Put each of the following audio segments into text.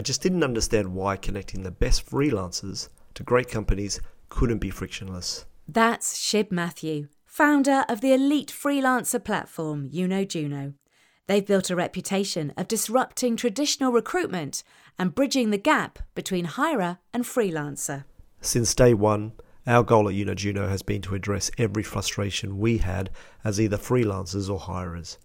I just didn't understand why connecting the best freelancers to great companies couldn't be frictionless. That's Shib Matthew, founder of the elite freelancer platform YunoJuno. They've built a reputation of disrupting traditional recruitment and bridging the gap between hirer and freelancer. Since day one, our goal at YunoJuno has been to address every frustration we had as either freelancers or hirers.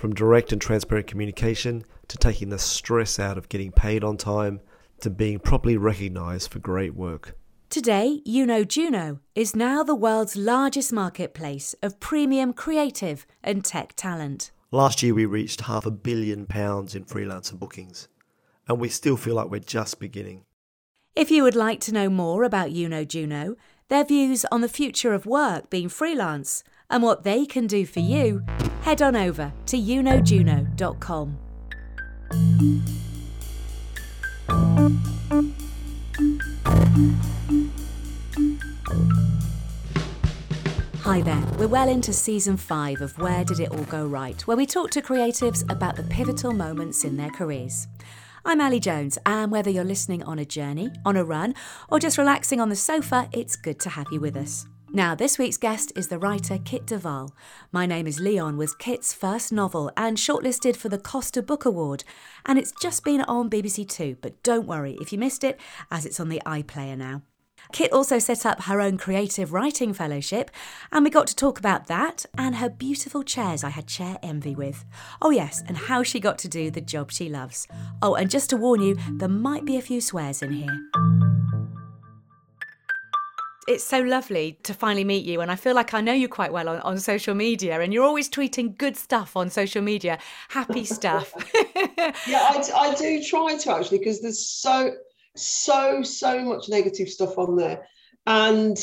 From direct and transparent communication to taking the stress out of getting paid on time to being properly recognised for great work. Today, YunoJuno is now the world's largest marketplace of premium creative and tech talent. Last year, we reached half a billion pounds in freelancer bookings, and we still feel like we're just beginning. If you would like to know more about YunoJuno, their views on the future of work being freelance, and what they can do for you, head on over to yunojuno.com. Hi there, we're well into season five of Where Did It All Go Right, where we talk to creatives about the pivotal moments in their careers. I'm Ali Jones, and whether you're listening on a journey, on a run, or just relaxing on the sofa, it's good to have you with us. Now, this week's guest is the writer Kit de Waal. My Name is Leon was Kit's first novel and shortlisted for the Costa Book Award, and it's just been on BBC Two, but don't worry if you missed it, as it's on the iPlayer now. Kit also set up her own creative writing fellowship, and we got to talk about that and her beautiful chairs I had chair envy with. Oh, yes, and how she got to do the job she loves. Oh, and just to warn you, there might be a few swears in here. It's so lovely to finally meet you, and I feel like I know you quite well on, on social media, and you're always tweeting good stuff on social media, happy stuff. yeah, I, I do try to actually, because there's so so so much negative stuff on there and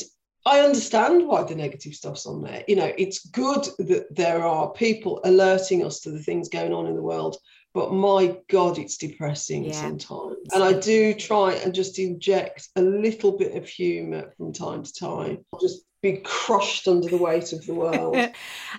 I understand why the negative stuff's on there. You know, it's good that there are people alerting us to the things going on in the world, but my God, it's depressing yeah. sometimes. And I do try and just inject a little bit of humour from time to time. just be crushed under the weight of the world. and,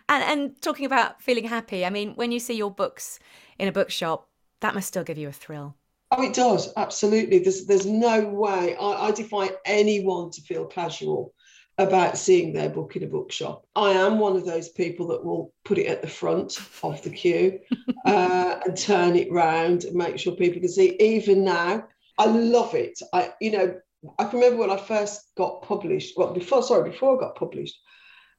and talking about feeling happy, I mean, when you see your books in a bookshop, that must still give you a thrill. Oh, it does absolutely. There's there's no way. I, I defy anyone to feel casual about seeing their book in a bookshop. I am one of those people that will put it at the front of the queue uh, and turn it round and make sure people can see. Even now, I love it. I, you know, I can remember when I first got published. Well, before sorry, before I got published,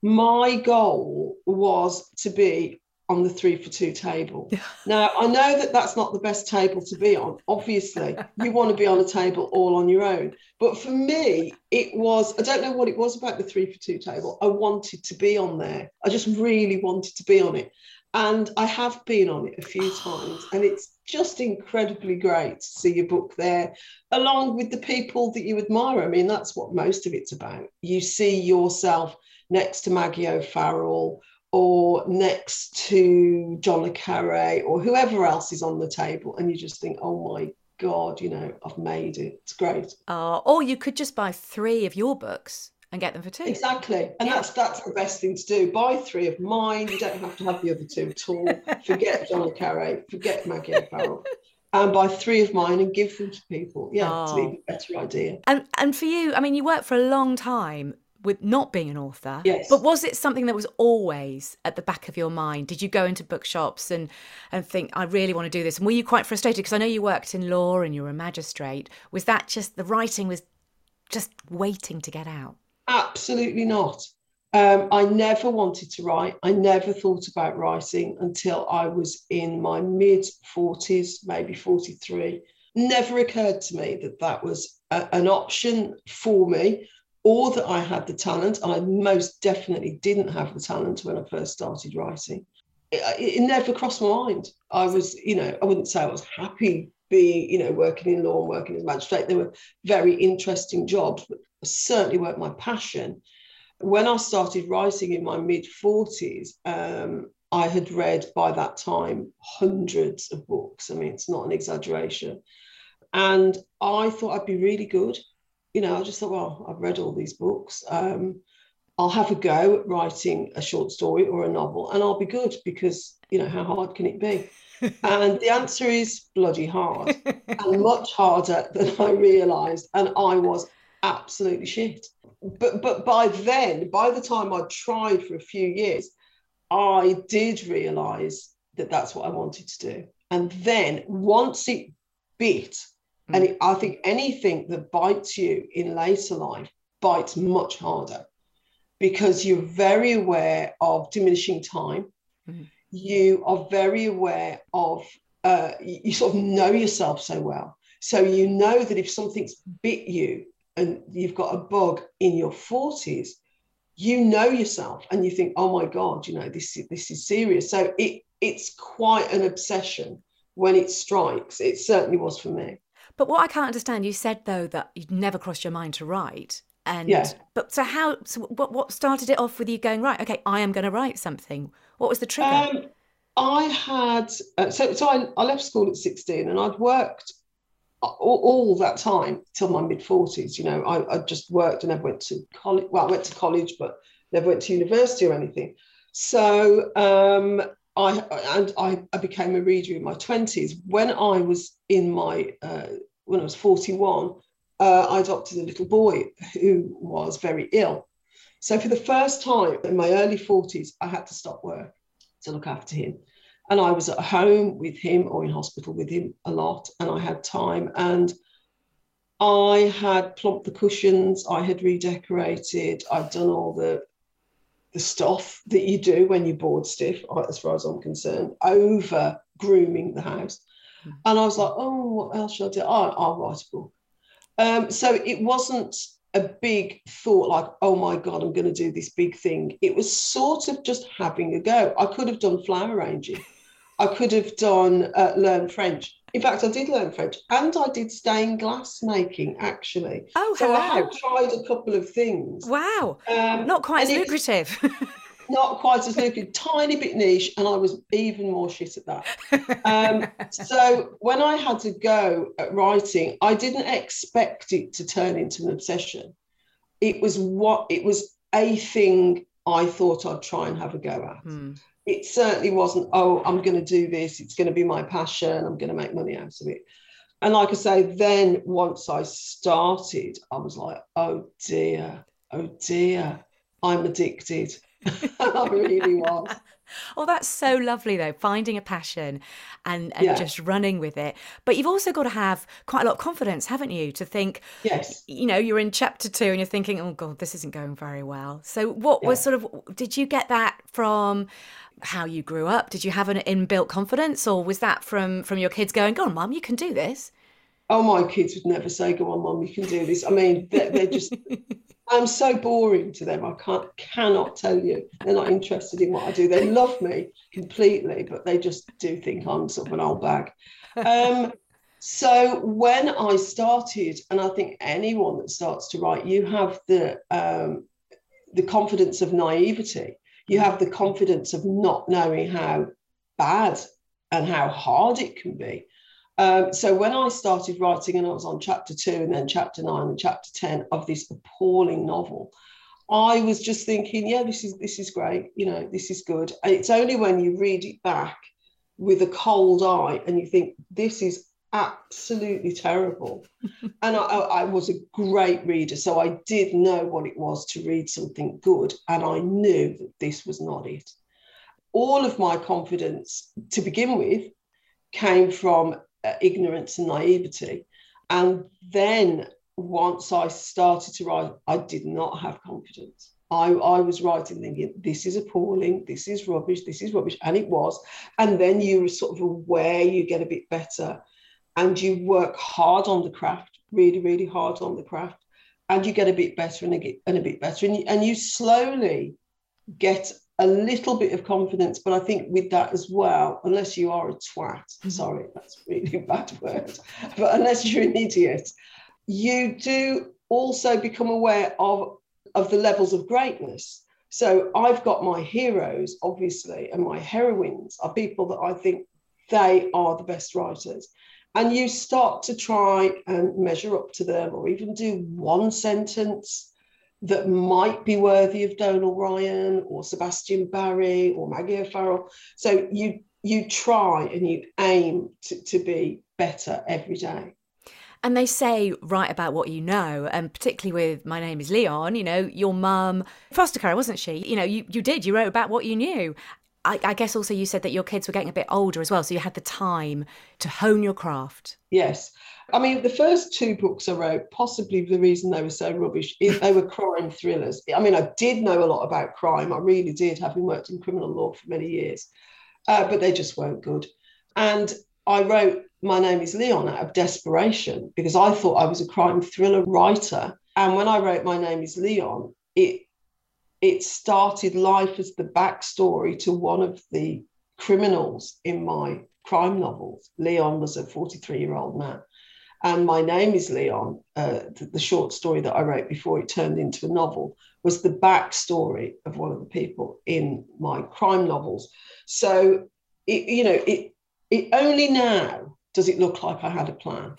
my goal was to be on the three for two table. now, I know that that's not the best table to be on. Obviously, you want to be on a table all on your own. But for me, it was, I don't know what it was about the three for two table. I wanted to be on there. I just really wanted to be on it. And I have been on it a few times, and it's just incredibly great to see your book there, along with the people that you admire. I mean, that's what most of it's about. You see yourself next to Maggie O'Farrell or next to John le Carre or whoever else is on the table, and you just think, oh my God, you know, I've made it. It's great. Uh, or you could just buy three of your books and get them for two. Exactly. And yeah. that's that's the best thing to do. Buy three of mine. You don't have to have the other two at all. Forget John le Carre, forget Maggie O'Farrell. And buy three of mine and give them to people. Yeah, oh. it's an even better idea. And and for you, I mean, you worked for a long time with not being an author. Yes. But was it something that was always at the back of your mind? Did you go into bookshops and and think I really want to do this? And were you quite frustrated because I know you worked in law and you were a magistrate. Was that just the writing was just waiting to get out? Absolutely not. Um, I never wanted to write. I never thought about writing until I was in my mid 40s, maybe 43. Never occurred to me that that was a, an option for me or that I had the talent. I most definitely didn't have the talent when I first started writing. It, it, never crossed my mind. I was, you know, I wouldn't say I was happy being, you know, working in law and working as a magistrate. They were very interesting jobs, but certainly weren't my passion. When I started writing in my mid 40s, um, I had read by that time hundreds of books. I mean, it's not an exaggeration. And I thought I'd be really good you know, I just thought, well, I've read all these books. Um, I'll have a go at writing a short story or a novel and I'll be good because, you know, how hard can it be? and the answer is bloody hard and much harder than I realised. And I was absolutely shit. But but by then, by the time I tried for a few years, I did realise that that's what I wanted to do. And then once it bit, mm. and it, I think anything that bites you in later life bites much harder because you're very aware of diminishing time. Mm. You are very aware of, uh, you sort of know yourself so well. So you know that if something's bit you and you've got a bug in your 40s, you know yourself and you think, oh my God, you know, this is, this is serious. So it, it's quite an obsession when it strikes. It certainly was for me. But what I can't understand, you said though that you'd never crossed your mind to write. And yeah. but so how so what what started it off with you going right? Okay, I am going to write something. What was the trigger? Um, I had uh, so so I, I left school at sixteen, and I'd worked all, all that time till my mid forties. You know, I, I just worked and never went to college. Well, I went to college, but never went to university or anything. So um, I and I, I became a reader in my twenties. When I was in my uh, when I was forty one, uh, I adopted a little boy who was very ill. So for the first time in my early forties, I had to stop work to look after him. And I was at home with him or in hospital with him a lot, and I had time. And I had plumped the cushions, I had redecorated, I'd done all the the stuff that you do when you're bored stiff, as far as I'm concerned, over grooming the house. And I was like, oh, what else should I do? Oh, I'll write a book. Um, so it wasn't a big thought like, oh my God, I'm going to do this big thing. It was sort of just having a go. I could have done flower arranging. I could have done uh, learn French. In fact, I did learn French and I did stained glass making actually. Oh, so hello. I have tried a couple of things. Wow. Um, Not quite as lucrative. not quite as lucrative, tiny bit niche, and I was even more shit at that. Um, so when I had to go at writing, I didn't expect it to turn into an obsession. It was what it was a thing I thought I'd try and have a go at. Hmm it certainly wasn't, oh, I'm going to do this, it's going to be my passion, I'm going to make money out of it. And like I say, then once I started, I was like, oh dear, oh dear, I'm addicted. I really was. Oh, that's so lovely though, finding a passion and, and yeah. just running with it. But you've also got to have quite a lot of confidence, haven't you? To think, yes, you know, you're in chapter two and you're thinking, oh God, this isn't going very well. So, what yeah. was sort of, did you get that from how you grew up? Did you have an inbuilt confidence, or was that from from your kids going, "Go on, mum, you can do this"? Oh, my kids would never say, "Go on, mum, you can do this." I mean, they're, they're just. I'm so boring to them. I can't cannot tell you. They're not interested in what I do. They love me completely, but they just do think I'm sort of an old bag. Um, so when I started, and I think anyone that starts to write, you have the um, the confidence of naivety you have the confidence of not knowing how bad and how hard it can be. Um, so when I started writing, and I was on chapter two, and then chapter nine, and chapter ten of this appalling novel, I was just thinking, yeah, this is this is great. You know, this is good. And it's only when you read it back with a cold eye and you think this is absolutely terrible. and I, I, was a great reader, so I did know what it was to read something good, and I knew that this was not it. All of my confidence to begin with came from uh, ignorance and naivety. And then once I started to write, I did not have confidence. I, I was writing thinking, this is appalling, this is rubbish, this is rubbish. And it was. And then you were sort of aware you get a bit better and you work hard on the craft, really, really hard on the craft, and you get a bit better and a, and a bit better, and you, and you slowly get a little bit of confidence. But I think with that as well, unless you are a twat, mm-hmm. sorry, that's really a bad word, but unless you're an idiot, you do also become aware of of the levels of greatness. So I've got my heroes, obviously, and my heroines are people that I think they are the best writers and you start to try and measure up to them or even do one sentence that might be worthy of Donal Ryan or Sebastian Barry or Maggie O'Farrell. So you you try and you aim to, to be better every day. And they say write about what you know, and particularly with my name is Leon, you know, your mum, foster care, wasn't she? You know, you, you did, you wrote about what you knew. I, I, guess also you said that your kids were getting a bit older as well, so you had the time to hone your craft. Yes. I mean, the first two books I wrote, possibly the reason they were so rubbish, is they were crime thrillers. I mean, I did know a lot about crime. I really did, having worked in criminal law for many years, uh, but they just weren't good. And I wrote My Name is Leon out of desperation because I thought I was a crime thriller writer. And when I wrote My Name is Leon, it it started life as the backstory to one of the criminals in my crime novels. Leon was a 43 year old man. And My Name is Leon, uh, the, the, short story that I wrote before it turned into a novel, was the backstory of one of the people in my crime novels. So, it, you know, it, it only now does it look like I had a plan.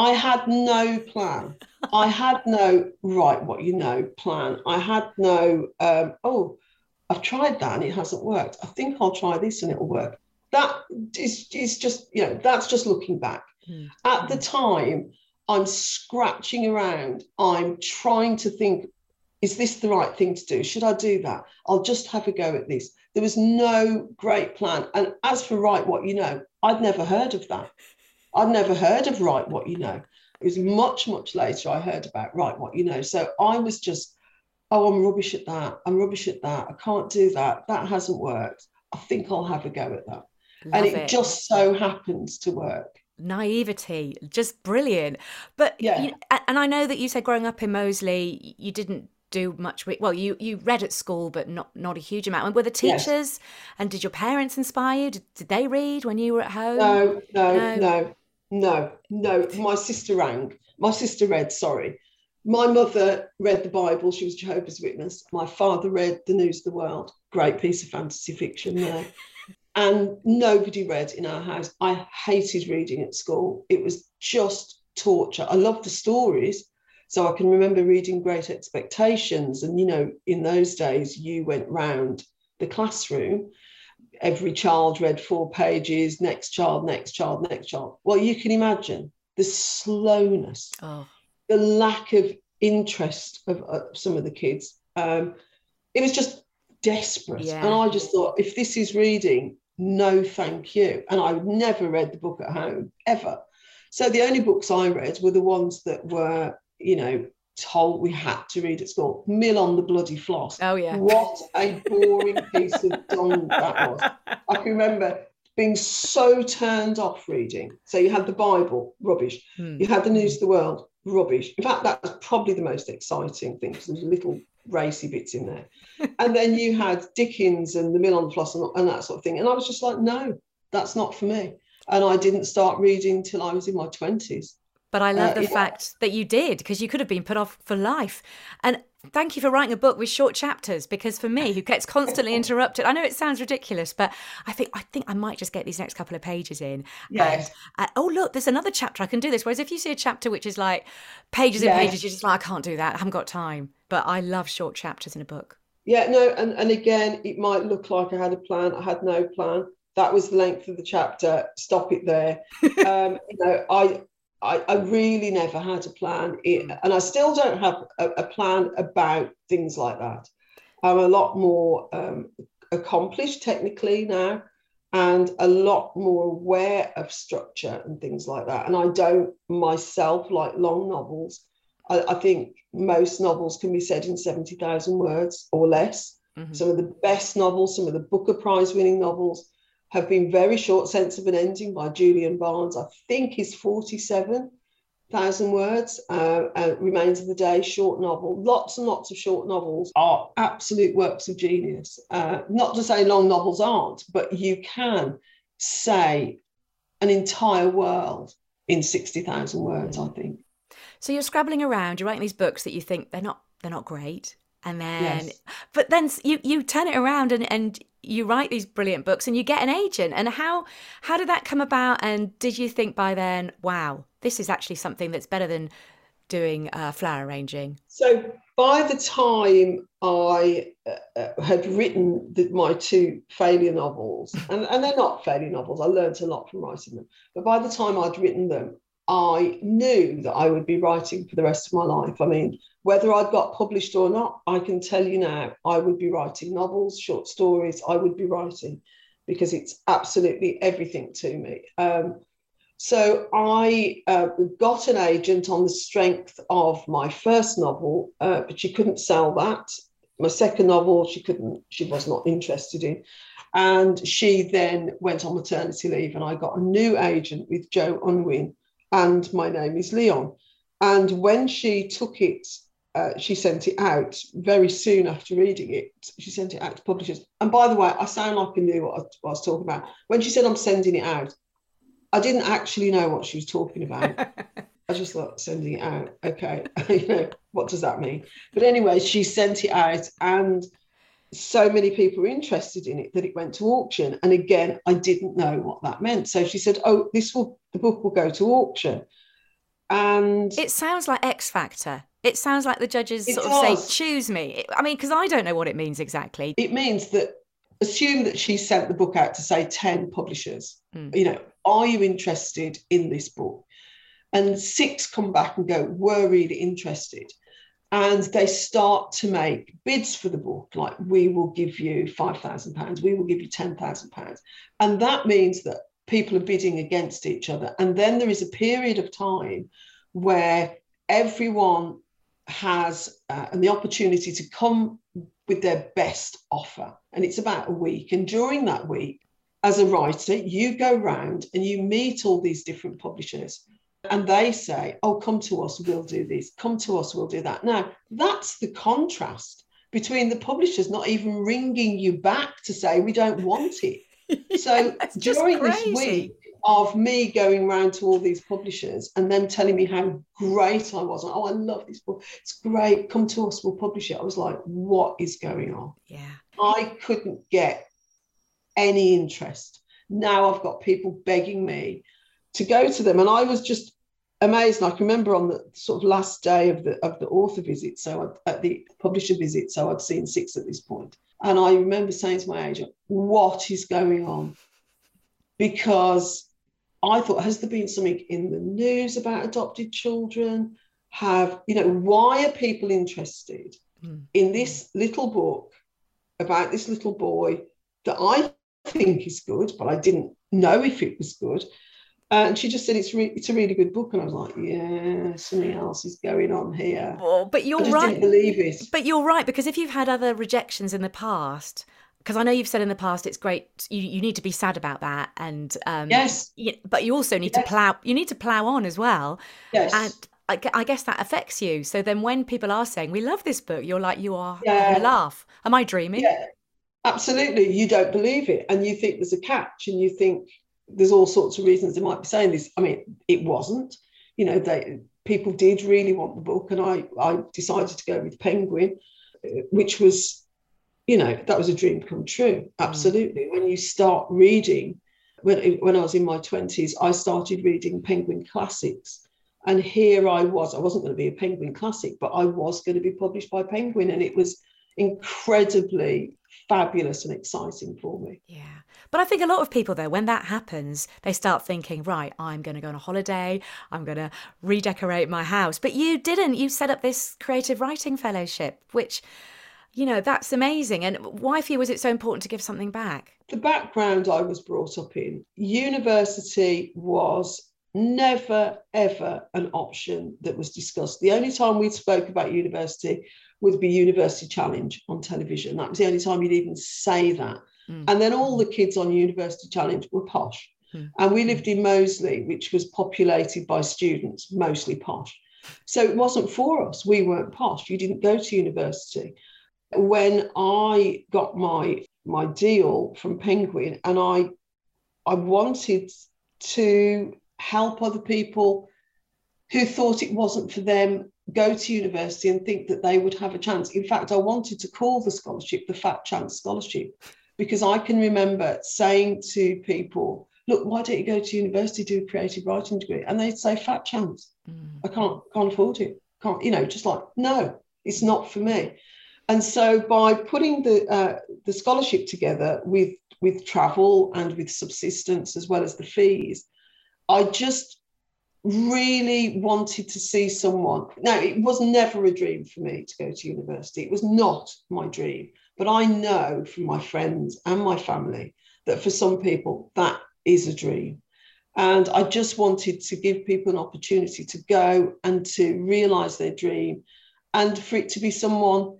I had no plan. I had no right what you know plan. I had no um, oh, I've tried that and it hasn't worked. I think I'll try this and it'll work. That is, is just you know that's just looking back. Mm. At the time, I'm scratching around. I'm trying to think, is this the right thing to do? Should I do that? I'll just have a go at this. There was no great plan. And as for write what you know, I'd never heard of that. I'd never heard of write what you know. It was much, much later I heard about write what you know. So I was just, oh, I'm rubbish at that. I'm rubbish at that. I can't do that. That hasn't worked. I think I'll have a go at that. Love and it, it, just so happens to work. Naivety, just brilliant. But yeah, you, and I know that you said growing up in Moseley, you didn't do much well you you read at school but not not a huge amount and were the teachers yes. and did your parents inspire you did, did, they read when you were at home no no no no no, no. My sister rang. My sister read, sorry. My mother read the Bible. She was Jehovah's Witness. My father read The News of the World. Great piece of fantasy fiction there. and nobody read in our house. I hated reading at school. It was just torture. I loved the stories. So I can remember reading Great Expectations. And, you know, in those days, you went round the classroom every child read four pages, next child, next child, next child. Well, you can imagine the slowness, oh. the lack of interest of uh, some of the kids. Um, it was just desperate. Yeah. And I just thought, if this is reading, no, thank you. And I never read the book at home, ever. So the only books I read were the ones that were, you know, told we had to read at school. Mill on the bloody floss. Oh yeah. What a boring piece of dung that was. I can remember being so turned off reading. So you had the Bible, rubbish. Hmm. You had the news of the world, rubbish. In fact, that was probably the most exciting thing because there's little racy bits in there. and then you had Dickens and the Mill on the Floss and, and that sort of thing. And I was just like, no, that's not for me. And I didn't start reading till I was in my 20s. But I love uh, the yeah. fact that you did because you could have been put off for life. And thank you for writing a book with short chapters because for me, who gets constantly interrupted, I know it sounds ridiculous, but I think I think I might just get these next couple of pages in. Yes. And, uh, oh look, there's another chapter I can do this. Whereas if you see a chapter which is like pages and yes. pages, you're just like I can't do that. I haven't got time. But I love short chapters in a book. Yeah, no, and, and again, it might look like I had a plan. I had no plan. That was the length of the chapter. Stop it there. um, you know, I I, I, really never had a plan, it, mm. and I still don't have a, a, plan about things like that. I'm a lot more um, accomplished technically now, and a lot more aware of structure and things like that. And I don't myself like long novels. I, I think most novels can be said in 70,000 words or less. Mm-hmm. Some of the best novels, some of the Booker Prize winning novels have been very short. Sense of an Ending by Julian Barnes, I think is 47,000 words. Uh, uh, Remains of the Day, short novel. Lots and lots of short novels are absolute works of genius. Uh, not to say long novels aren't, but you can say an entire world in 60,000 words, I think. So you're scrabbling around, you're writing these books that you think they're not they're not great and then yes. but then you you turn it around and and you write these brilliant books and you get an agent and how how did that come about and did you think by then wow this is actually something that's better than doing uh, flower arranging? So by the time I uh, uh, had written the, my two failure novels, and, and they're not failure novels, I learned a lot from writing them. But by the time I'd written them, I knew that I would be writing for the rest of my life. I mean, whether I'd got published or not, I can tell you now, I would be writing novels, short stories, I would be writing because it's absolutely everything to me. Um, so I uh, got an agent on the strength of my first novel, uh, but she couldn't sell that. My second novel, she couldn't, she was not interested in. And she then went on maternity leave, and I got a new agent with Jo Unwin, and my name is Leon. And when she took it, uh, she sent it out very soon after reading it. She sent it out to publishers. And by the way, I sound like I knew what I, what I was talking about. When she said I'm sending it out, I didn't actually know what she was talking about. I just thought sending it out. Okay, you know what does that mean? But anyway, she sent it out, and so many people were interested in it that it went to auction. And again, I didn't know what that meant. So she said, "Oh, this will the book will go to auction." And it sounds like X Factor. It sounds like the judges sort does. of say, "Choose me." I mean, because I don't know what it means exactly. It means that assume that she sent the book out to say 10 publishers mm. you know are you interested in this book and six come back and go we're really interested and they start to make bids for the book like we will give you 5000 pounds we will give you 10000 pounds and that means that people are bidding against each other and then there is a period of time where everyone has uh, the opportunity to come with their best offer. And it's about a week. And during that week, as a writer, you go round and you meet all these different publishers and they say, Oh, come to us, we'll do this. Come to us, we'll do that. Now, that's the contrast between the publishers not even ringing you back to say, We don't want it. So during this week, of me going around to all these publishers and them telling me how great I was. Oh, I love this book. It's great. Come to us, we'll publish it. I was like, what is going on? Yeah. I couldn't get any interest. Now I've got people begging me to go to them. And I was just amazed. And I can remember on the sort of last day of the of the author visit, so I'd, at the publisher visit, so I'd seen six at this point. And I remember saying to my agent, what is going on? Because I thought, has there been something in the news about adopted children? Have, you know, why are people interested mm. in this little book about this little boy that I think is good, but I didn't know if it was good? And she just said it's re- it's a really good book, and I was like, yeah, something else is going on here. Oh, but you're right. Believe it. But you're right because if you've had other rejections in the past, because I know you've said in the past it's great you, you need to be sad about that and um, yes you, but you also need yes. to plow you need to plow on as well yes and I, I, guess that affects you so then when people are saying we love this book you're like you are yeah. laugh am I dreaming yeah absolutely you don't believe it and you think there's a catch and you think there's all sorts of reasons they might be saying this I mean it wasn't you know they people did really want the book and I I decided to go with Penguin which was you know, that was a dream come true. Mm. Absolutely. Mm. When you start reading, when, when I was in my 20s, I started reading Penguin classics. And here I was. I wasn't going to be a Penguin classic, but I was going to be published by Penguin. And it was incredibly fabulous and exciting for me. Yeah. But I think a lot of people, though, when that happens, they start thinking, right, I'm going to go on a holiday, I'm going to redecorate my house. But you didn't. You set up this creative writing fellowship, which you know, that's amazing. And why for you was it so important to give something back? The background I was brought up in, university was never, ever an option that was discussed. The only time we spoke about university would be University Challenge on television. That was the only time you'd even say that. Mm. And then all the kids on University Challenge were posh. Mm. And we lived in Moseley, which was populated by students, mostly posh. So it wasn't for us. We weren't posh. You didn't go to university when I got my my deal from Penguin and I I wanted to help other people who thought it wasn't for them go to university and think that they would have a chance. In fact, I wanted to call the scholarship the Fat Chance Scholarship because I can remember saying to people, look, why don't you go to university, do a creative writing degree? And they'd say, fat chance. Mm. I can't, can't afford it. Can't, you know, just like, no, it's not for me. And so by putting the uh, the scholarship together with with travel and with subsistence as well as the fees, I just really wanted to see someone. Now, it was never a dream for me to go to university. It was not my dream. But I know from my friends and my family that for some people, that is a dream. And I just wanted to give people an opportunity to go and to realize their dream and for it to be someone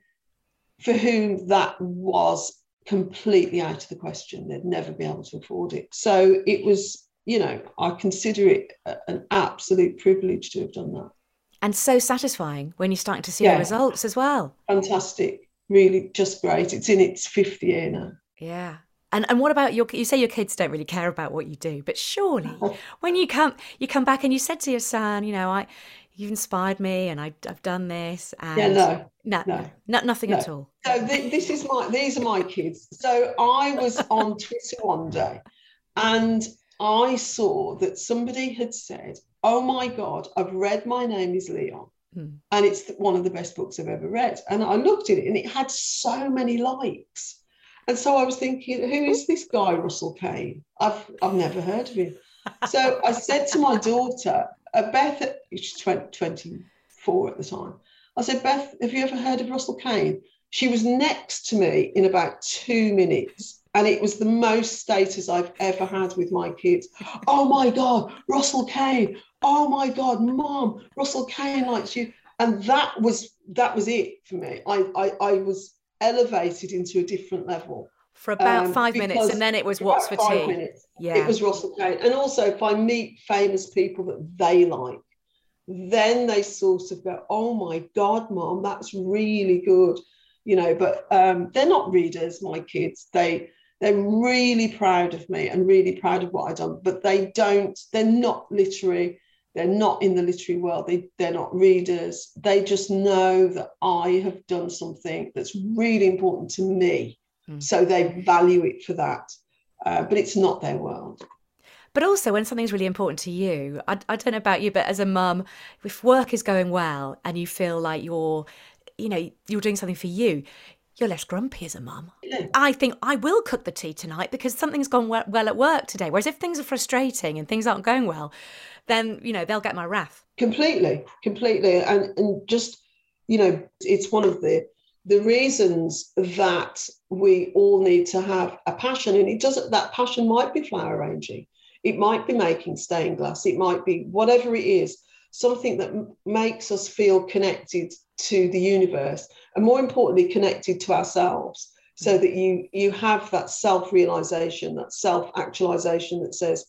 for whom that was completely out of the question. They'd never be able to afford it. So it was you know, I consider it an absolute privilege to have done that. And so satisfying when you're starting to see yeah. the results as well. Fantastic. Really just great. It's in its fifth year now. Yeah. And and what about your you say your kids don't really care about what you do, but surely when you come you come back and you said to your son, you know, I you've inspired me and I, have done this and yeah no no, no, no nothing no. at all so th- this is my these are my kids so i was on twitter one day and I saw that somebody had said, Oh my God, I've read My Name is Leon. Hmm. And it's one of the best books I've ever read. And I looked at it and it had so many likes. And so I was thinking, who is this guy, Russell Kane? I've, I've never heard of him. so I said to my daughter, uh, Beth, she's 20, 24 at the time, I said, Beth, have you ever heard of Russell Kane? She was next to me in about two minutes and it was the most status I've ever had with my kids. Oh my God, Russell Kane. Oh my God, mom, Russell Kane likes you. And that was that was it for me. I I, I was elevated into a different level. For about um, five minutes, and then it was what's for tea. Minutes, yeah, it was Russell Kane. And also, if I meet famous people that they like, then they sort of go, "Oh my God, mom, that's really good," you know. But um, they're not readers, my kids. They they're really proud of me and really proud of what I've done, but they don't, they're not literary, they're not in the literary world, they, they're not readers. They just know that I have done something that's really important to me. Mm. So they value it for that. Uh, but it's not their world. But also, when something's really important to you, I, I don't know about you, but as a mum, if work is going well and you feel like you're, you know, you're doing something for you, you're less grumpy as a mum. Yeah. I think I will cook the tea tonight because something's gone well, well at work today. Whereas if things are frustrating and things aren't going well, then you know they'll get my wrath. Completely, completely, and and just you know, it's one of the the reasons that we all need to have a passion, and it doesn't. That passion might be flower arranging, it might be making stained glass, it might be whatever it is, something that makes us feel connected to the universe and more importantly connected to ourselves so that you you have that self-realization that self-actualization that says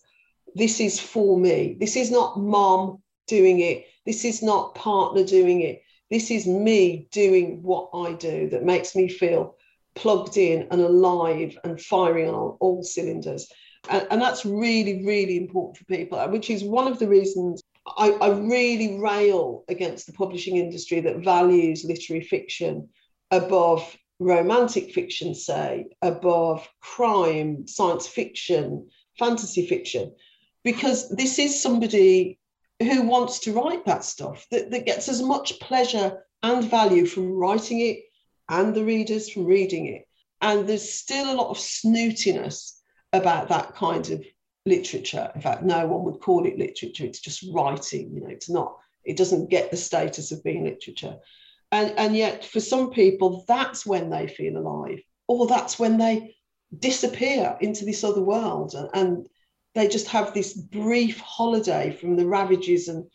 this is for me. This is not mom doing it. This is not partner doing it. This is me doing what i do that makes me feel plugged in and alive and firing on all, all cylinders. And, and, that's really really important for people which is one of the reasons I, I really rail against the publishing industry that values literary fiction above romantic fiction, say, above crime, science fiction, fantasy fiction, because this is somebody who wants to write that stuff, that, that gets as much pleasure and value from writing it and the readers from reading it. And there's still a lot of snootiness about that kind of literature. In fact, no one would call it literature. It's just writing. You know, it's not. It doesn't get the status of being literature. And and yet, for some people, that's when they feel alive, or that's when they disappear into this other world, and, and they just have this brief holiday from the ravages and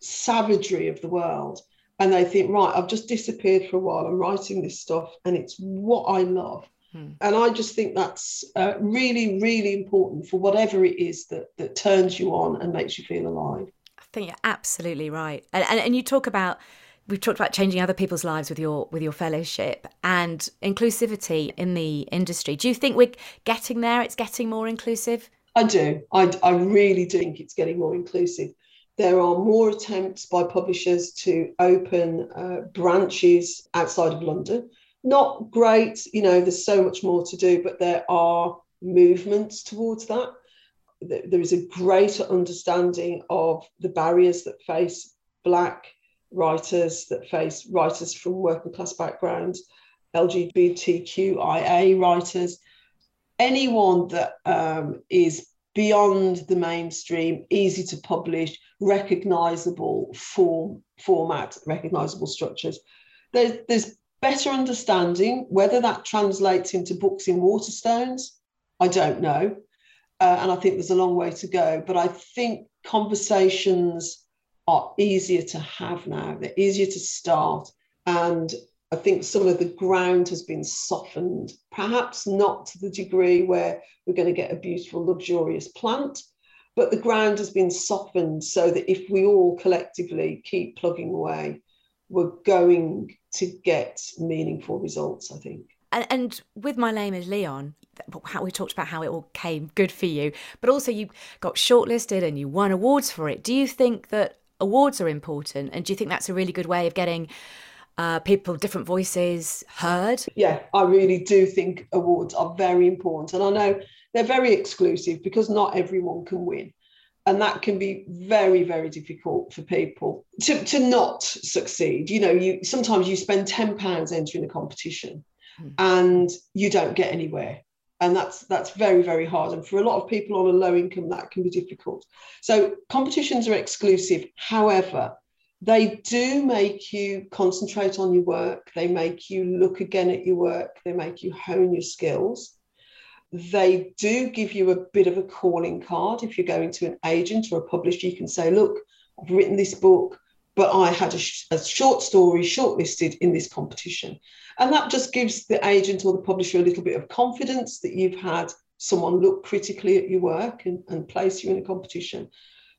savagery of the world. And they think, right, I've just disappeared for a while. I'm writing this stuff, and it's what I love Hmm. And I just think that's uh, really, really important for whatever it is that, that turns you on and makes you feel alive. I think you're absolutely right. And, and, and you talk about we've talked about changing other people's lives with your with your fellowship and inclusivity in the industry. Do you think we're getting there? It's getting more inclusive. I do. I, I really do think it's getting more inclusive. There are more attempts by publishers to open uh, branches outside of London not great, you know, there's so much more to do, but there are movements towards that. there is a greater understanding of the barriers that face Black writers, that face writers from working class backgrounds, LGBTQIA writers, anyone that um, is beyond the mainstream, easy to publish, recognizable form, format, recognizable structures. There's, there's better understanding. Whether that translates into books in Waterstones, I don't know. Uh, and I think there's a long way to go. But I think conversations are easier to have now, they're easier to start. And I think some of the ground has been softened, perhaps not to the degree where we're going to get a beautiful, luxurious plant, but the ground has been softened so that if we all collectively keep plugging away, we're going to get meaningful results, I think. And, and with My Name is Leon, how we talked about how it all came good for you, but also you got shortlisted and you won awards for it. Do you think that awards are important? And do you think that's a really good way of getting uh, people, different voices heard? Yeah, I really do think awards are very important. And I know they're very exclusive because not everyone can win. And that can be very, very difficult for people to, to not succeed. You know, you sometimes you spend £10 entering a competition mm. and you don't get anywhere. And that's that's very, very hard. And for a lot of people on a low income, that can be difficult. So competitions are exclusive. However, they do make you concentrate on your work. They make you look again at your work. They make you hone your skills. They do give you a bit of a calling card. If you're going to an agent or a publisher, you can say, Look, I've written this book, but I had a, sh- a short story shortlisted in this competition. And that just gives the agent or the publisher a little bit of confidence that you've had someone look critically at your work and, and place you in a competition.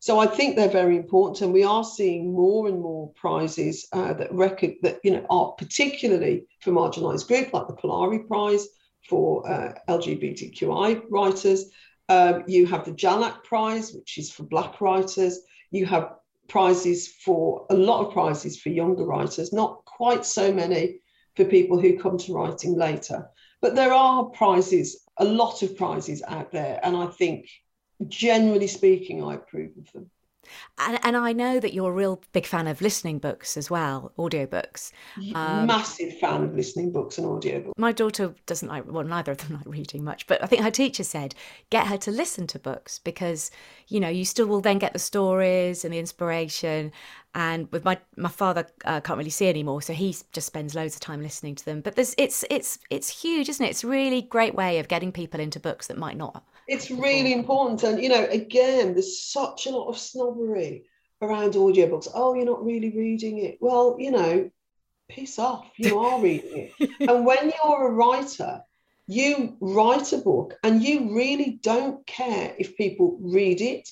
So I think they're very important, and we are seeing more and more prizes uh, that record that you know are particularly for marginalised groups, like the Polari Prize for uh, LGBTQI writers. Um, you have the Jhalak Prize, which is for Black writers. You have prizes for a lot of prizes for younger writers, not quite so many for people who come to writing later. But there are prizes, a lot of prizes out there, and I think generally speaking, I approve of them. And, and I know that you're a real big fan of listening books as well, audiobooks. Um, Massive fan of listening books and audiobooks. My daughter doesn't like, well, neither of them like reading much, but I think her teacher said get her to listen to books because, you know, you still will then get the stories and the inspiration. And with my my father uh, can't really see anymore, so he just spends loads of time listening to them. But there's it's it's it's huge, isn't it? It's a really great way of getting people into books that might not it's really important. And, you know, again, there's such a lot of snobbery around audiobooks. Oh, you're not really reading it. Well, you know, piss off. You are reading it. and when you're a writer, you write a book and you really don't care if people read it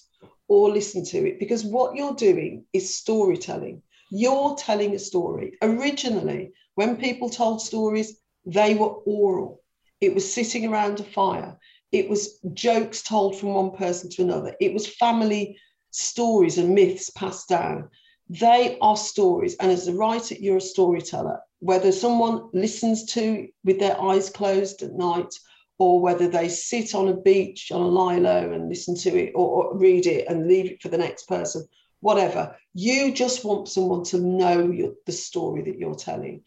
or listen to it because what you're doing is storytelling. You're telling a story. Originally, when people told stories, they were oral. It was sitting around a fire. It was jokes told from one person to another. It was family stories and myths passed down. They are stories. And as a writer, you're a storyteller. Whether someone listens to with their eyes closed at night, or whether they sit on a beach on a lilo and listen to it or, or read it and leave it for the next person, whatever. You just want someone to know your, the story that you're telling.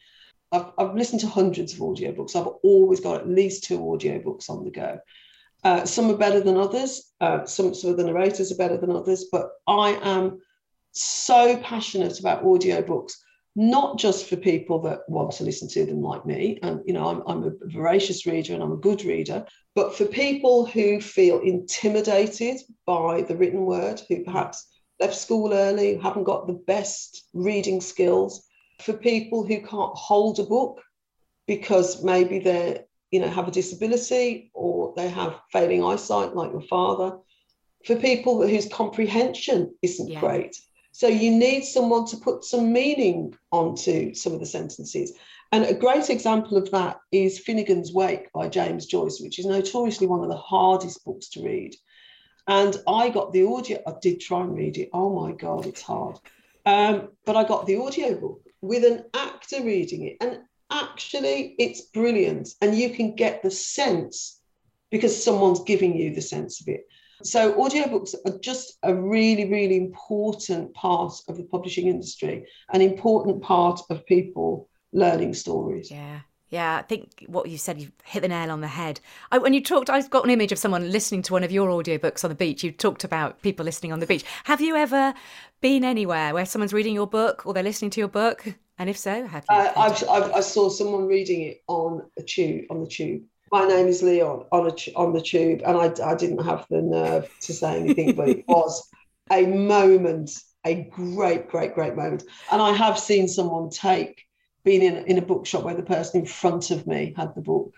I've, I've listened to hundreds of audiobooks. I've always got at least two audiobooks on the go. Uh, some are better than others. Uh, some, some of the narrators are better than others. But I am so passionate about audiobooks, not just for people that want to listen to them like me. And, you know, I'm, I'm a voracious reader and I'm a good reader, but for people who feel intimidated by the written word, who perhaps left school early, haven't got the best reading skills, for people who can't hold a book because maybe they're you know have a disability or they have failing eyesight like your father for people whose comprehension isn't yeah. great. So you need someone to put some meaning onto some of the sentences. And a great example of that is finnegan's wake by james joyce which is notoriously one of the hardest books to read. And i got the audio i did try and read it. Oh my god it's hard. Um, but i got the audio book with an actor reading it. And actually it's brilliant and you can get the sense because someone's giving you the sense of it So audiobooks are just a really, really important part of the publishing industry, an important part of people learning stories. Yeah. Yeah, I think what you said, you hit the nail on the head. I, when you talked, I've got an image of someone listening to one of your audiobooks on the beach. You talked about people listening on the beach. Have you ever been anywhere where someone's reading your book or they're listening to your book? And if so, have you? Uh, I've, I've, i saw someone reading it on a tube, on the tube. My name is Leon on a, on the tube, and I, I didn't have the nerve to say anything, but it was a moment, a great, great, great moment. And I have seen someone take been in, in a bookshop where the person in front of me had the book,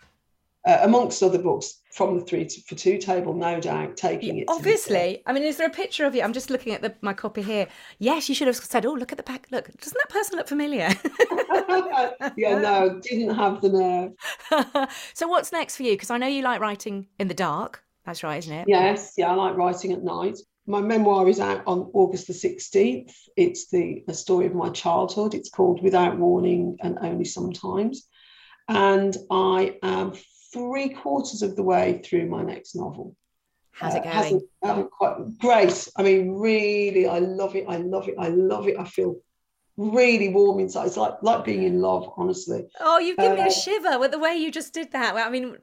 uh, amongst other books from the three to, for two table, no doubt, taking it. Obviously, I mean, is there a picture of you? I'm just looking at the, my copy here. Yes, you should have said, "Oh, look at the back. Look, doesn't that person look familiar?" yeah, no, didn't have the nerve. so, what's next for you? Because I know you like writing in the dark. That's right, isn't it? Yes, yeah, I like writing at night my memoir is out on August the 16th. It's the, the story of my childhood. It's called Without Warning and Only Sometimes. And I am three quarters of the way through my next novel. How's it uh, going? Uh, quite great. I mean, really, I love it. I love it. I love it. I feel really warm inside. It's like like being in love, honestly. Oh, you've given uh, me a uh, shiver with the way you just did that. I mean,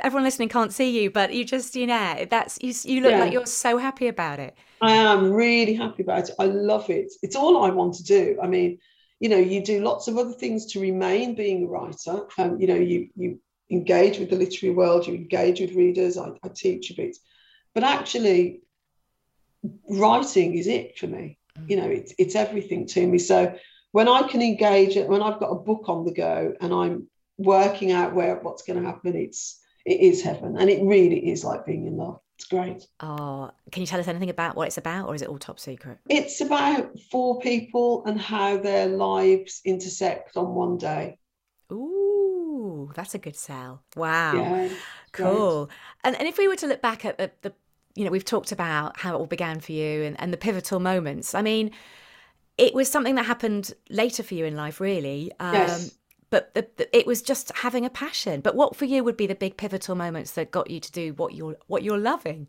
everyone listening can't see you, but you just, you know, that's you. You look yeah. like you're so happy about it. I am really happy about it. I love it. It's all I want to do. I mean, you know, you do lots of other things to remain being a writer. Um, you know, you you engage with the literary world, you engage with readers. I, I teach a bit, but actually, writing is it for me. You know it's, it's everything to me. So when i can engage when i've got a book on the go and i'm working out where what's going to happen it's it is heaven. And it really is like being in love. It's great. Oh can you tell us anything about what it's about or is it all top secret? It's about four people and how their lives intersect on one day That's a good sell. Wow. Yeah, cool. Great. And and if we were to look back at, at the you know, we've talked about how it all began for you and, and the pivotal moments. I mean, it was something that happened later for you in life, really. Um, yes. But the, the, it was just having a passion. But what for you would be the big pivotal moments that got you to do what you're what you're loving?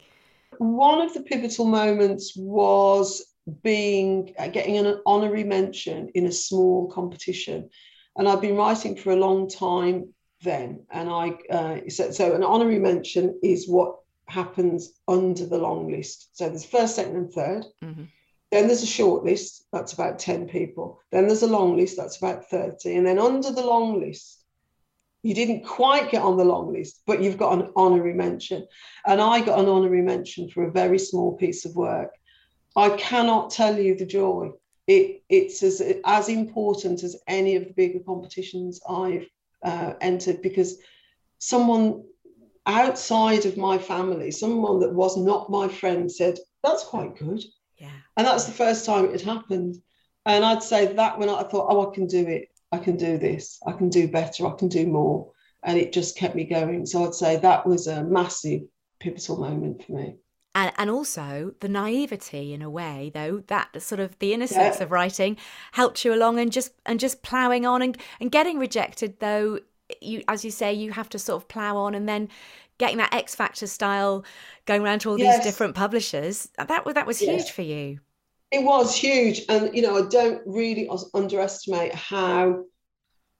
One of the pivotal moments was being uh, getting an honorary mention in a small competition, and I've been writing for a long time then. And I uh, so, so an honorary mention is what happens under the long list. So there's first, second, and 3rd mm-hmm. Then there's a short list, that's about 10 people. Then there's a long list, that's about 30. And then under the long list, you didn't quite get on the long list, but you've got an honorary mention. And I got an honorary mention for a very small piece of work. I cannot tell you the joy. It, it's as, as important as any of the bigger competitions I've uh, entered because someone outside of my family, someone that was not my friend said, That's quite good. Yeah. And that's the first time it had happened. And I'd say that when I thought, Oh, I can do it. I can do this. I can do better. I can do more. And it just kept me going. So I'd say that was a massive pivotal moment for me. And, and also the naivety in a way though that sort of the innocence yeah. of writing helped you along and just and just ploughing on and, and getting rejected though you as you say you have to sort of plow on and then getting that x factor style going around to all yes. these different publishers uh, that that was yes. huge for you it was huge and you know i don't really underestimate how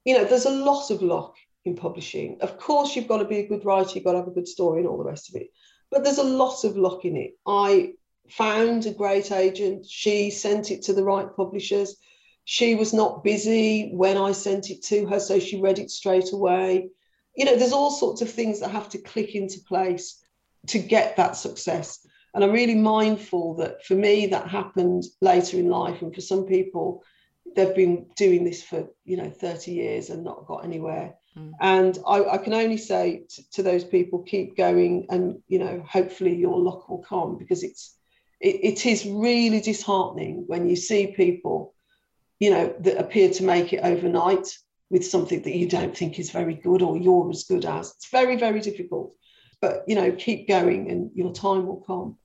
you know there's a lot of luck in publishing of course you've got to be a good writer you've got to have a good story and all the rest of it but there's a lot of luck in it i found a great agent she sent it to the right publishers she was not busy when I sent it to her, so she read it straight away. You know, there's all sorts of things that have to click into place to get that success. And I'm really mindful that for me, that happened later in life. And for some people, they've been doing this for, you know, 30 years and not got anywhere. Mm. And I, I, can only say to, to those people, keep going and, you know, hopefully your luck will come because it's, it, it is really disheartening when you see people you know, that appear to make it overnight with something that you don't think is very good or you're as good as. It's very, very difficult. But, you know, keep going and your time will come.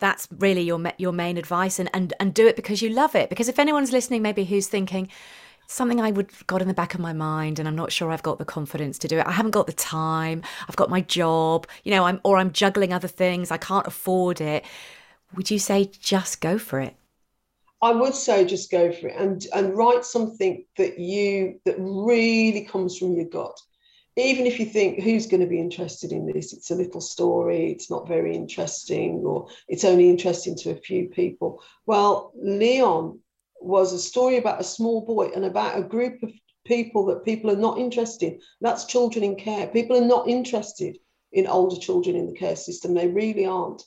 That's really your your main advice and, and and do it because you love it. Because if anyone's listening maybe who's thinking, something I would got in the back of my mind and I'm not sure I've got the confidence to do it. I haven't got the time. I've got my job, you know, I'm or I'm juggling other things. I can't afford it. Would you say just go for it? I would say just go for it and and write something that you that really comes from your gut. Even if you think who's going to be interested in this, it's a little story, it's not very interesting, or it's only interesting to a few people. Well, Leon was a story about a small boy and about a group of people that people are not interested in. That's children in care. People are not interested in older children in the care system. They really aren't.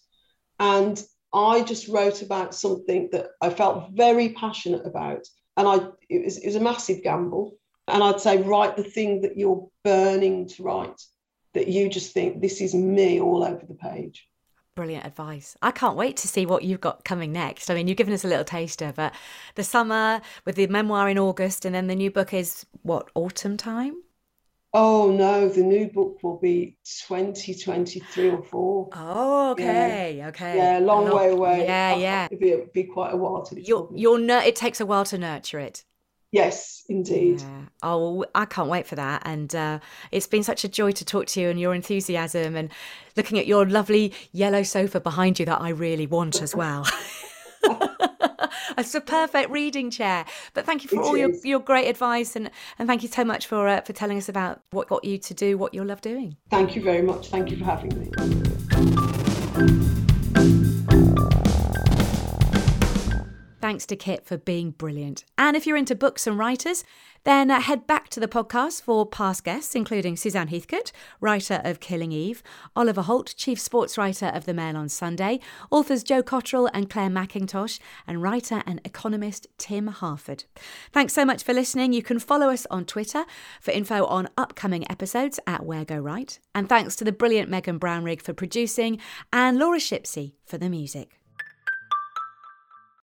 And I just wrote about something that I felt very passionate about. And I it was, it was a massive gamble. And I'd say, write the thing that you're burning to write, that you just think, this is me all over the page. Brilliant advice. I can't wait to see what you've got coming next. I mean, you've given us a little taster, but the summer with the memoir in August, and then the new book is what, autumn time? Oh no, the new book will be 2023 or 4. Oh, okay, yeah. okay. Yeah, long Not, way away. Yeah, yeah. It'll be, it'll be quite a while to it's You're, you're nur- it takes a while to nurture it. Yes, indeed. Yeah. Oh, well, I can't wait for that. And uh, it's been such a joy to talk to you and your enthusiasm and looking at your lovely yellow sofa behind you that I really want as well. it's a perfect reading chair. But thank you for It all your, your great advice and, and thank you so much for uh, for telling us about what got you to do what you love doing. Thank you very much. Thank you for having me. Thanks to Kit for being brilliant. And if you're into books and writers, then uh, head back to the podcast for past guests, including Suzanne Heathcote, writer of Killing Eve, Oliver Holt, chief sports writer of The Mail on Sunday, authors Joe Cottrell and Clare Mackintosh, and writer and economist Tim Harford. Thanks so much for listening. You can follow us on Twitter for info on upcoming episodes at Where Go Right. And thanks to the brilliant Megan Brownrigg for producing and Laura Shipsey for the music.